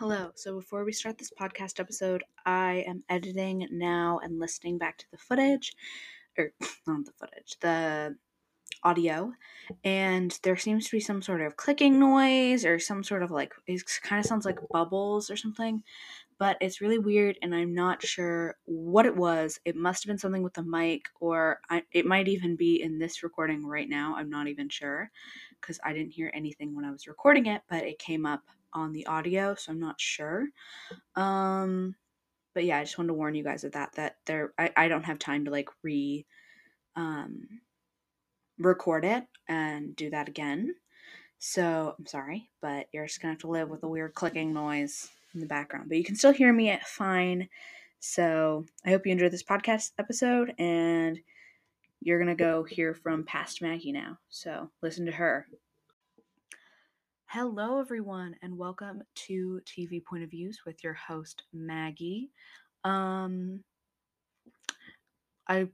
Hello. So before we start this podcast episode, I am editing now and listening back to the footage, or er, not the footage, the audio, and there seems to be some sort of clicking noise or some sort of like it kind of sounds like bubbles or something, but it's really weird and I'm not sure what it was. It must have been something with the mic or I, it might even be in this recording right now. I'm not even sure because I didn't hear anything when I was recording it, but it came up on the audio, so I'm not sure. Um but yeah, I just wanted to warn you guys of that that there I, I don't have time to like re um record it and do that again. So I'm sorry, but you're just gonna have to live with a weird clicking noise in the background. But you can still hear me fine. So I hope you enjoyed this podcast episode and you're gonna go hear from past Maggie now. So listen to her. Hello, everyone, and welcome to TV Point of Views with your host Maggie. Um, I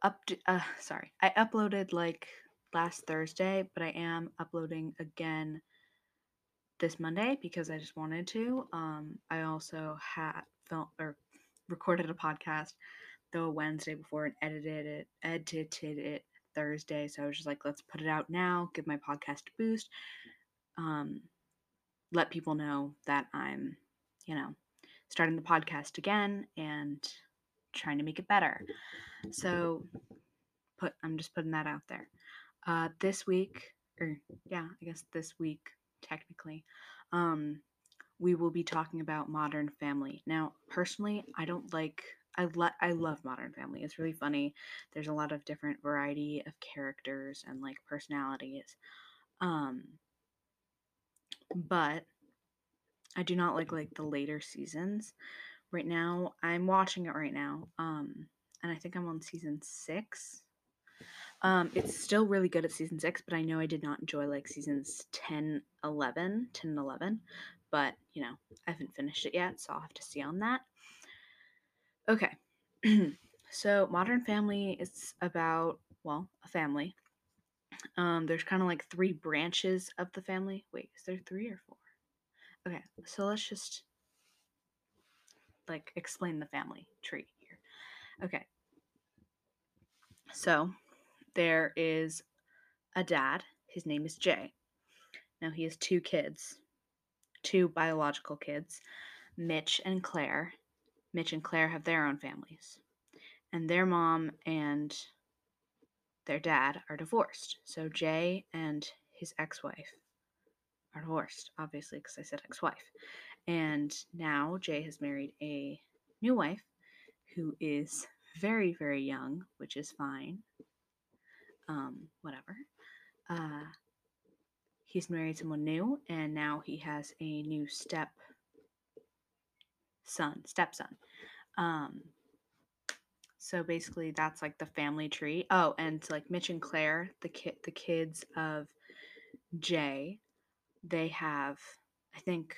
up uh, sorry, I uploaded like last Thursday, but I am uploading again this Monday because I just wanted to. Um, I also had filmed or recorded a podcast the Wednesday before and edited it, edited it Thursday. So I was just like, let's put it out now, give my podcast a boost um, let people know that I'm, you know, starting the podcast again and trying to make it better. So, put I'm just putting that out there. Uh, this week, or yeah, I guess this week technically, um, we will be talking about Modern Family. Now, personally, I don't like. I le- I love Modern Family. It's really funny. There's a lot of different variety of characters and like personalities. Um, but I do not like like the later seasons. Right now, I'm watching it right now. Um, and I think I'm on season six. Um, it's still really good at season six, but I know I did not enjoy like seasons 10, 11, 10 and 11. But, you know, I haven't finished it yet, so I'll have to see on that. Okay. so, Modern Family is about, well, a family um, there's kind of like three branches of the family. Wait, is there three or four? Okay, so let's just like explain the family tree here. Okay. So there is a dad. His name is Jay. Now he has two kids, two biological kids, Mitch and Claire. Mitch and Claire have their own families. And their mom and their dad are divorced. So Jay and his ex wife are divorced, obviously, because I said ex wife. And now Jay has married a new wife who is very, very young, which is fine. Um, whatever. Uh, he's married someone new, and now he has a new step son, stepson. Um, so basically, that's like the family tree. Oh, and like Mitch and Claire, the kid, the kids of Jay, they have, I think,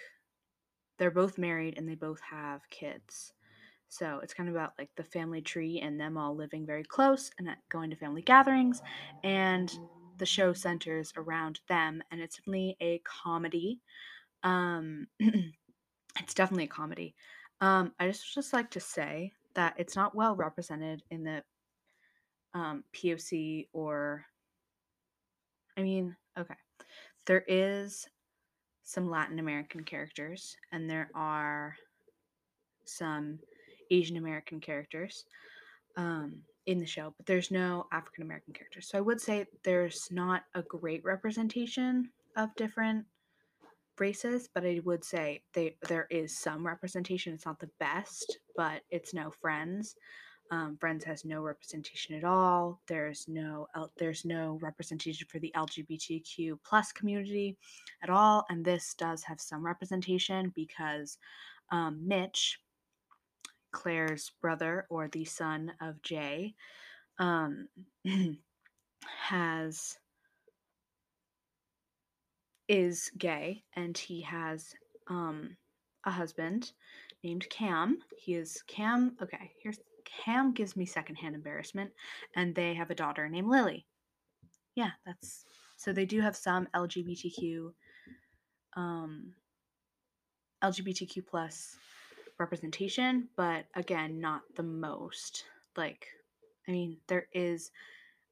they're both married and they both have kids. So it's kind of about like the family tree and them all living very close and going to family gatherings. And the show centers around them, and it's definitely a comedy. Um, it's definitely a comedy. Um, I just just like to say that it's not well represented in the um, POC or, I mean, okay, there is some Latin American characters and there are some Asian American characters um, in the show, but there's no African American characters. So I would say there's not a great representation of different races, but I would say they there is some representation. It's not the best, but it's no Friends. Um, Friends has no representation at all. There's no there's no representation for the LGBTQ plus community at all, and this does have some representation because um, Mitch, Claire's brother or the son of Jay, um, has is gay and he has um, a husband named Cam. He is Cam. Okay, here's Cam gives me secondhand embarrassment, and they have a daughter named Lily. Yeah, that's so they do have some LGBTQ um, LGBTQ plus representation, but again, not the most. Like, I mean, there is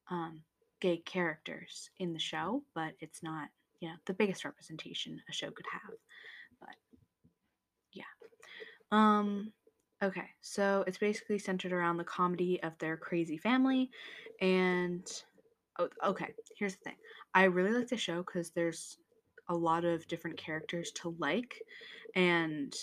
um, gay characters in the show, but it's not, you know, the biggest representation a show could have. But yeah. Um okay, so it's basically centered around the comedy of their crazy family and oh, okay, here's the thing. I really like the show cuz there's a lot of different characters to like and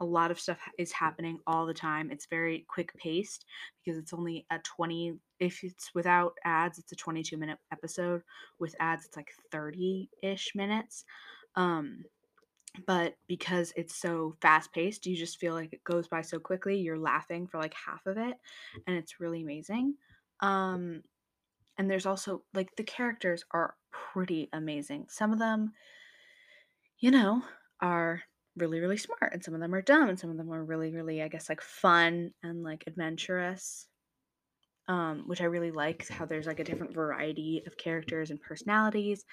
a lot of stuff is happening all the time. It's very quick paced because it's only a 20 if it's without ads, it's a 22 minute episode. With ads, it's like 30-ish minutes. Um but because it's so fast paced, you just feel like it goes by so quickly. You're laughing for like half of it and it's really amazing. Um and there's also like the characters are pretty amazing. Some of them you know, are really, really smart, and some of them are dumb, and some of them are really, really, I guess, like fun and like adventurous. Um, which I really like how there's like a different variety of characters and personalities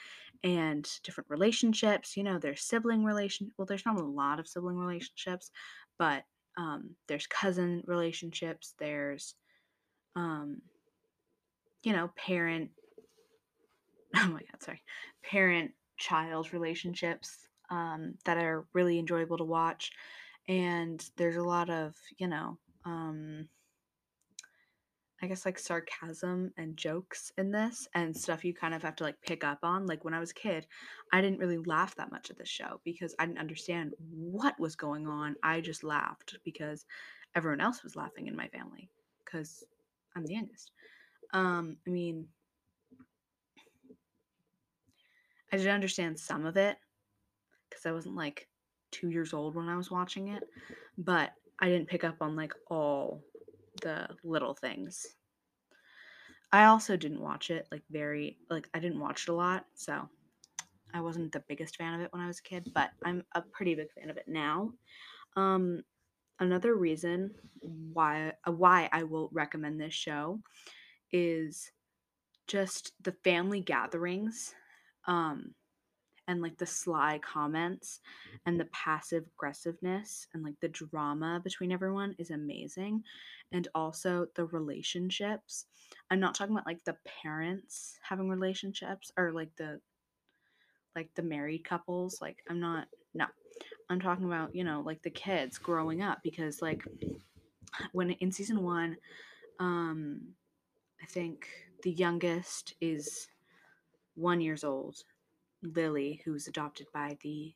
and different relationships. You know, there's sibling relation. Well, there's not a lot of sibling relationships, but um, there's cousin relationships. There's, um, you know, parent. Oh my god, sorry, parent child relationships um, that are really enjoyable to watch. And there's a lot of, you know, um, I guess like sarcasm and jokes in this and stuff you kind of have to like pick up on. Like when I was a kid, I didn't really laugh that much at this show because I didn't understand what was going on. I just laughed because everyone else was laughing in my family because I'm the youngest. Um, I mean, I did understand some of it because I wasn't like two years old when I was watching it, but I didn't pick up on like all the little things. I also didn't watch it like very like I didn't watch it a lot, so I wasn't the biggest fan of it when I was a kid, but I'm a pretty big fan of it now. Um, another reason why uh, why I will recommend this show is just the family gatherings. Um, and like the sly comments and the passive aggressiveness and like the drama between everyone is amazing and also the relationships. I'm not talking about like the parents having relationships or like the like the married couples like i'm not no. I'm talking about you know like the kids growing up because like when in season one um i think the youngest is one years old Lily, who's adopted by the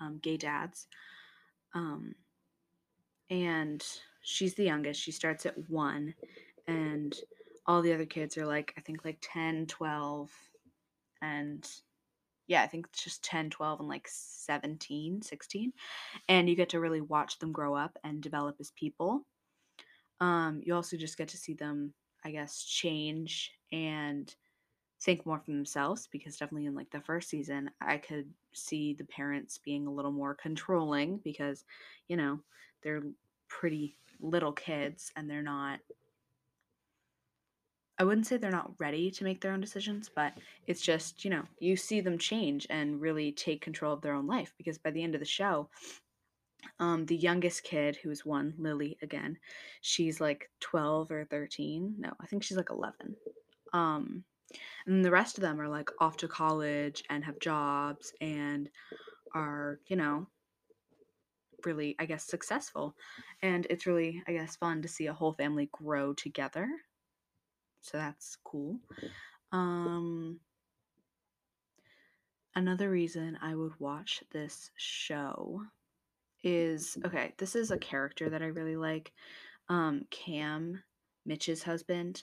um, gay dads. Um, and she's the youngest. She starts at one, and all the other kids are like, I think like 10, 12, and yeah, I think it's just 10, 12, and like 17, 16. And you get to really watch them grow up and develop as people. Um, you also just get to see them, I guess, change and think more for themselves because definitely in like the first season i could see the parents being a little more controlling because you know they're pretty little kids and they're not i wouldn't say they're not ready to make their own decisions but it's just you know you see them change and really take control of their own life because by the end of the show um, the youngest kid who's one lily again she's like 12 or 13 no i think she's like 11 um and the rest of them are like off to college and have jobs and are, you know, really, I guess, successful. And it's really, I guess, fun to see a whole family grow together. So that's cool. Um, another reason I would watch this show is okay, this is a character that I really like. Um, Cam, Mitch's husband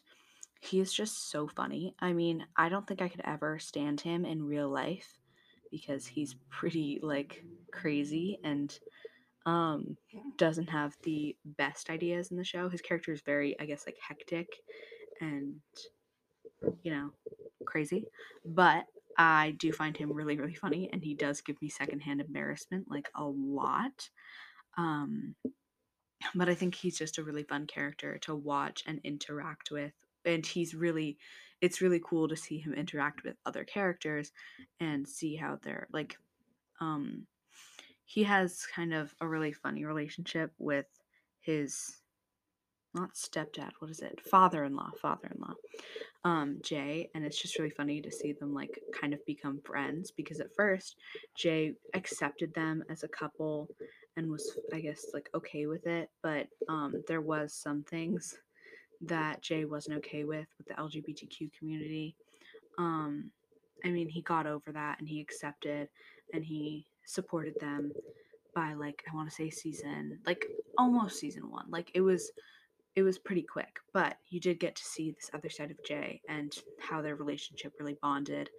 he is just so funny. I mean, I don't think I could ever stand him in real life because he's pretty like crazy and um doesn't have the best ideas in the show. His character is very, I guess, like hectic and you know, crazy. But I do find him really, really funny and he does give me secondhand embarrassment like a lot. Um but I think he's just a really fun character to watch and interact with and he's really it's really cool to see him interact with other characters and see how they're like um he has kind of a really funny relationship with his not stepdad, what is it? Father-in-law, father-in-law. Um, Jay, and it's just really funny to see them like kind of become friends because at first Jay accepted them as a couple and was I guess like okay with it, but um there was some things that Jay wasn't okay with with the LGBTQ community. Um I mean, he got over that and he accepted and he supported them by like I want to say season like almost season 1. Like it was it was pretty quick, but you did get to see this other side of Jay and how their relationship really bonded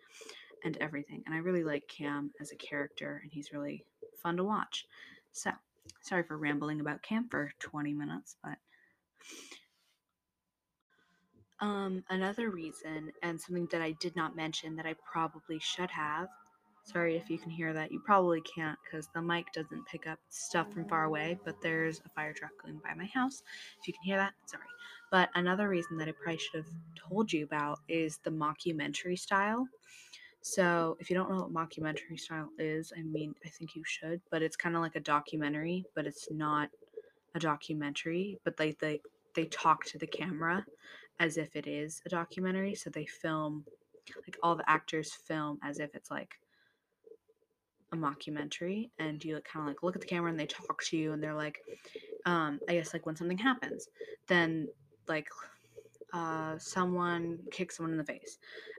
and everything. And I really like Cam as a character, and he's really fun to watch. So, sorry for rambling about Cam for 20 minutes, but um, another reason, and something that I did not mention that I probably should have. Sorry if you can hear that. You probably can't because the mic doesn't pick up stuff from far away, but there's a fire truck going by my house. If you can hear that, sorry. But another reason that I probably should have told you about is the mockumentary style. So, if you don't know what mockumentary style is, I mean, I think you should, but it's kind of like a documentary, but it's not a documentary, but like they they talk to the camera as if it is a documentary, so they film like all the actors film as if it's like a mockumentary and you kind of like look at the camera and they talk to you and they're like um i guess like when something happens then like uh someone kicks someone in the face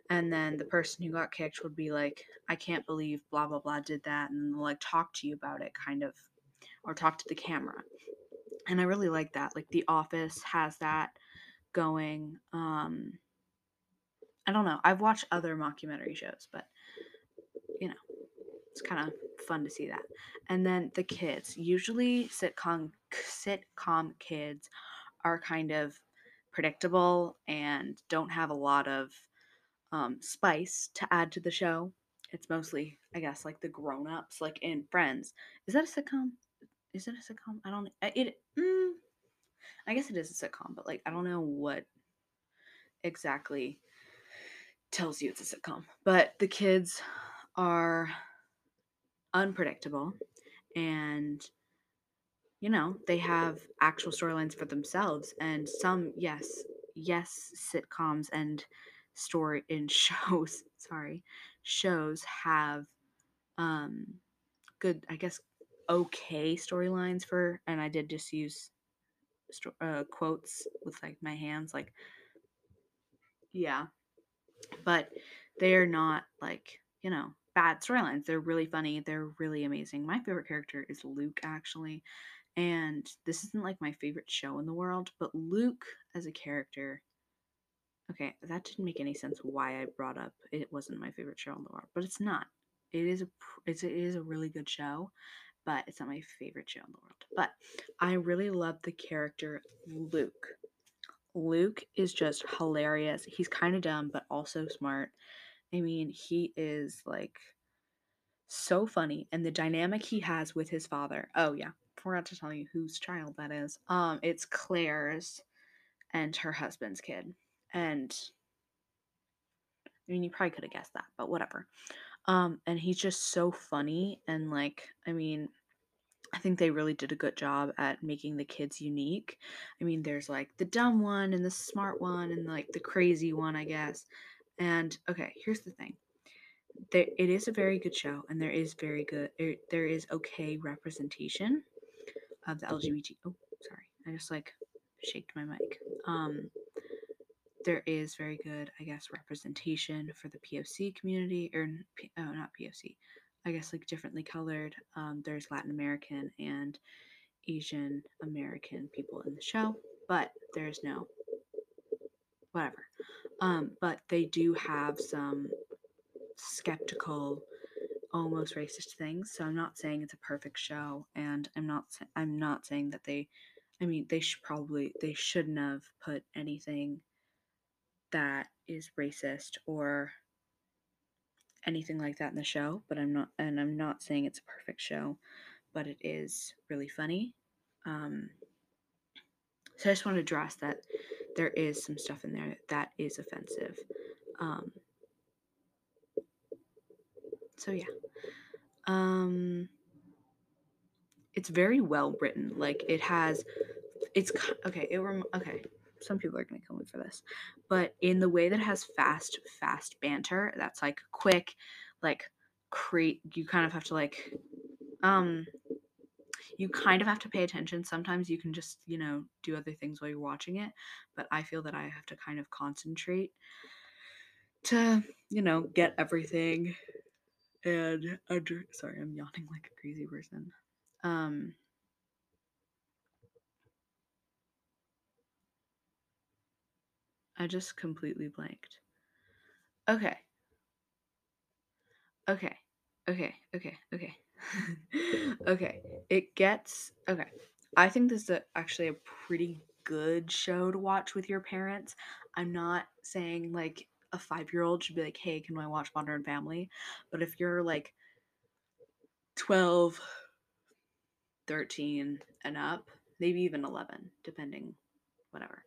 and then the person who got kicked would be like i can't believe blah blah blah did that and like talk to you about it kind of or talk to the camera and i really like that like the office has that going um i don't know i've watched other mockumentary shows but you know it's kind of fun to see that. And then the kids, usually sitcom sitcom kids are kind of predictable and don't have a lot of um, spice to add to the show. It's mostly, I guess, like the grown-ups, like in Friends. Is that a sitcom? Is it a sitcom? I don't. It. Mm, I guess it is a sitcom, but like I don't know what exactly tells you it's a sitcom. But the kids are unpredictable and you know they have actual storylines for themselves and some yes yes sitcoms and story in shows sorry shows have um good i guess okay storylines for and i did just use uh, quotes with like my hands like yeah but they're not like you know bad storylines. They're really funny. They're really amazing. My favorite character is Luke, actually. And this isn't like my favorite show in the world, but Luke as a character. Okay, that didn't make any sense why I brought up it wasn't my favorite show in the world, but it's not. It is a it is a really good show, but it's not my favorite show in the world. But I really love the character Luke. Luke is just hilarious. He's kind of dumb, but also smart. I mean, he is like so funny and the dynamic he has with his father. Oh yeah, forgot to tell you whose child that is. Um it's Claire's and her husband's kid. And I mean, you probably could have guessed that, but whatever. Um and he's just so funny and like I mean, I think they really did a good job at making the kids unique. I mean, there's like the dumb one and the smart one and like the crazy one, I guess. And okay, here's the thing. There, it is a very good show, and there is very good. There, there is okay representation of the LGBT. Oh, sorry, I just like shaked my mic. Um, there is very good, I guess, representation for the POC community, or oh, not POC. I guess like differently colored. Um, there's Latin American and Asian American people in the show, but there's no whatever. Um, but they do have some skeptical, almost racist things. So I'm not saying it's a perfect show, and I'm not I'm not saying that they. I mean, they should probably they shouldn't have put anything that is racist or anything like that in the show. But I'm not, and I'm not saying it's a perfect show, but it is really funny. Um, so I just want to address that there is some stuff in there that is offensive. Um, so yeah. Um, it's very well written. Like it has it's okay, it rem- okay. Some people are going to kill me for this. But in the way that has fast fast banter, that's like quick like create you kind of have to like um you kind of have to pay attention. Sometimes you can just, you know, do other things while you're watching it, but I feel that I have to kind of concentrate to, you know, get everything and under sorry, I'm yawning like a crazy person. Um I just completely blanked. Okay. Okay. Okay. Okay. Okay. okay. It gets okay. I think this is a, actually a pretty good show to watch with your parents. I'm not saying like a five year old should be like, hey, can I watch Modern Family? But if you're like 12, 13 and up, maybe even 11, depending, whatever.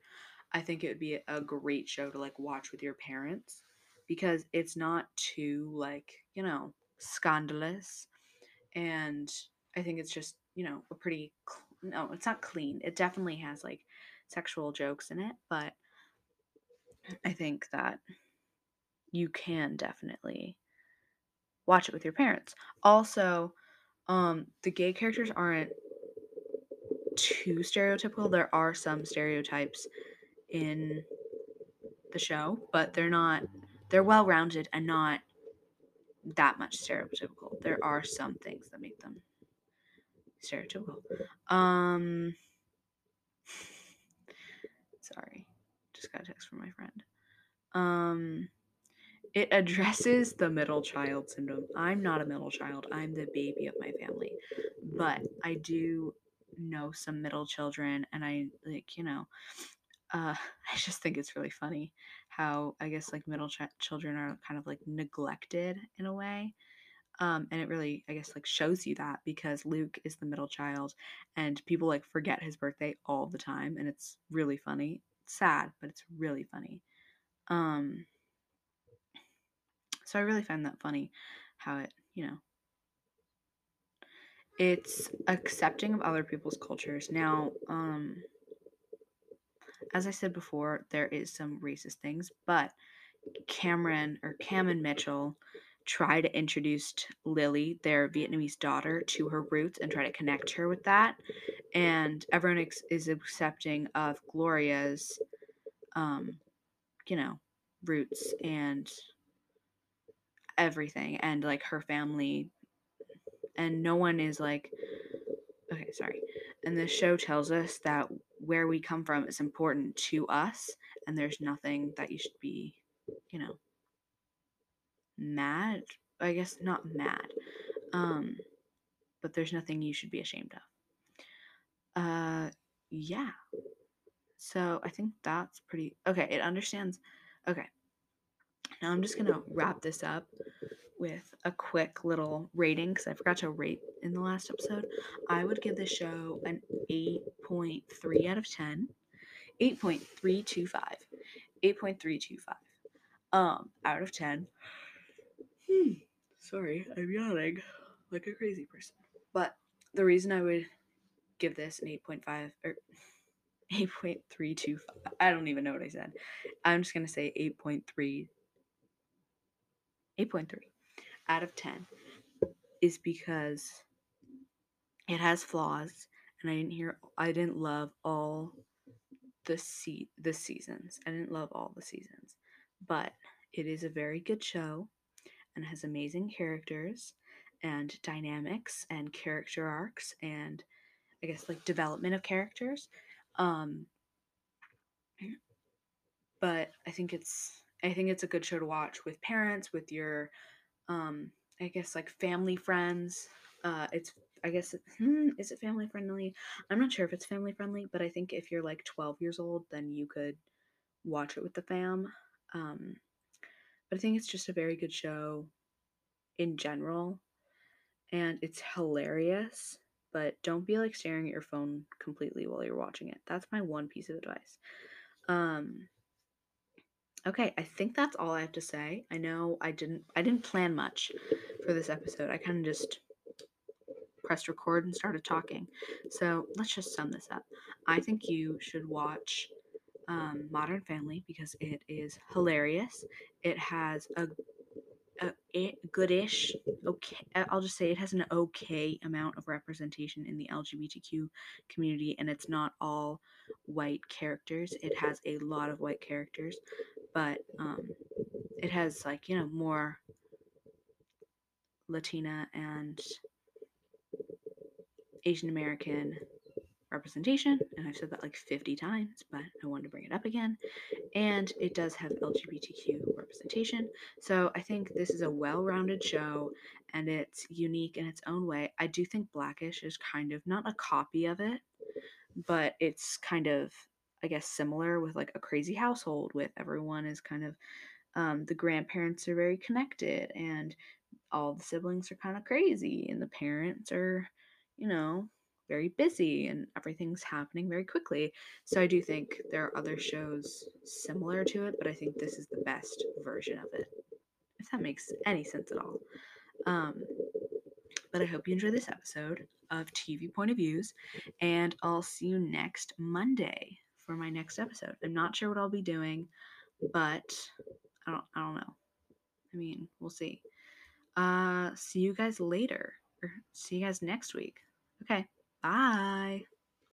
I think it would be a great show to like watch with your parents because it's not too like, you know, scandalous. And I think it's just, you know, a pretty, cl- no, it's not clean. It definitely has like sexual jokes in it, but I think that you can definitely watch it with your parents. Also, um, the gay characters aren't too stereotypical. There are some stereotypes in the show, but they're not they're well rounded and not that much stereotypical. There are some things that make them stereotypical. Um sorry. Just got a text from my friend. Um it addresses the middle child syndrome. I'm not a middle child. I'm the baby of my family. But I do know some middle children and I like, you know, uh, I just think it's really funny how I guess like middle ch- children are kind of like neglected in a way. Um, and it really, I guess, like shows you that because Luke is the middle child and people like forget his birthday all the time. And it's really funny. It's sad, but it's really funny. Um, so I really find that funny how it, you know, it's accepting of other people's cultures. Now, um, as I said before, there is some racist things, but Cameron or Cam and Mitchell try to introduce Lily, their Vietnamese daughter, to her roots and try to connect her with that. And everyone ex- is accepting of Gloria's, um, you know, roots and everything, and like her family. And no one is like, okay, sorry. And the show tells us that where we come from is important to us, and there's nothing that you should be, you know, mad. I guess not mad. Um, but there's nothing you should be ashamed of. Uh, yeah. So I think that's pretty okay. It understands. Okay. Now I'm just gonna wrap this up with a quick little rating because I forgot to rate in the last episode. I would give the show an 8.3 out of 10. 8.325. 8.325. Um, out of 10. Hmm. Sorry, I'm yawning like a crazy person. But the reason I would give this an 8.5 or 8.325, I don't even know what I said. I'm just going to say 8.3 8.3 out of 10 is because it has flaws and I didn't hear I didn't love all the se- the seasons. I didn't love all the seasons, but it is a very good show and has amazing characters and dynamics and character arcs and I guess like development of characters. Um but I think it's I think it's a good show to watch with parents, with your um I guess like family friends. Uh it's I guess hmm, is it family friendly? I'm not sure if it's family friendly, but I think if you're like 12 years old, then you could watch it with the fam. Um but I think it's just a very good show in general and it's hilarious, but don't be like staring at your phone completely while you're watching it. That's my one piece of advice. Um Okay, I think that's all I have to say. I know I didn't I didn't plan much for this episode. I kind of just pressed record and started talking. So let's just sum this up. I think you should watch um, Modern Family because it is hilarious. It has a, a, a goodish, okay, I'll just say it has an okay amount of representation in the LGBTQ community, and it's not all white characters. It has a lot of white characters, but um, it has like you know more Latina and Asian American representation, and I've said that like 50 times, but I wanted to bring it up again. And it does have LGBTQ representation. So I think this is a well rounded show and it's unique in its own way. I do think Blackish is kind of not a copy of it, but it's kind of, I guess, similar with like a crazy household with everyone is kind of, um, the grandparents are very connected and all the siblings are kind of crazy and the parents are, you know, very busy and everything's happening very quickly. So I do think there are other shows similar to it, but I think this is the best version of it. If that makes any sense at all. Um, but I hope you enjoy this episode of TV Point of Views, and I'll see you next Monday for my next episode. I'm not sure what I'll be doing, but I don't I don't know. I mean, we'll see. Uh see you guys later. Or see you guys next week. Okay. Bye.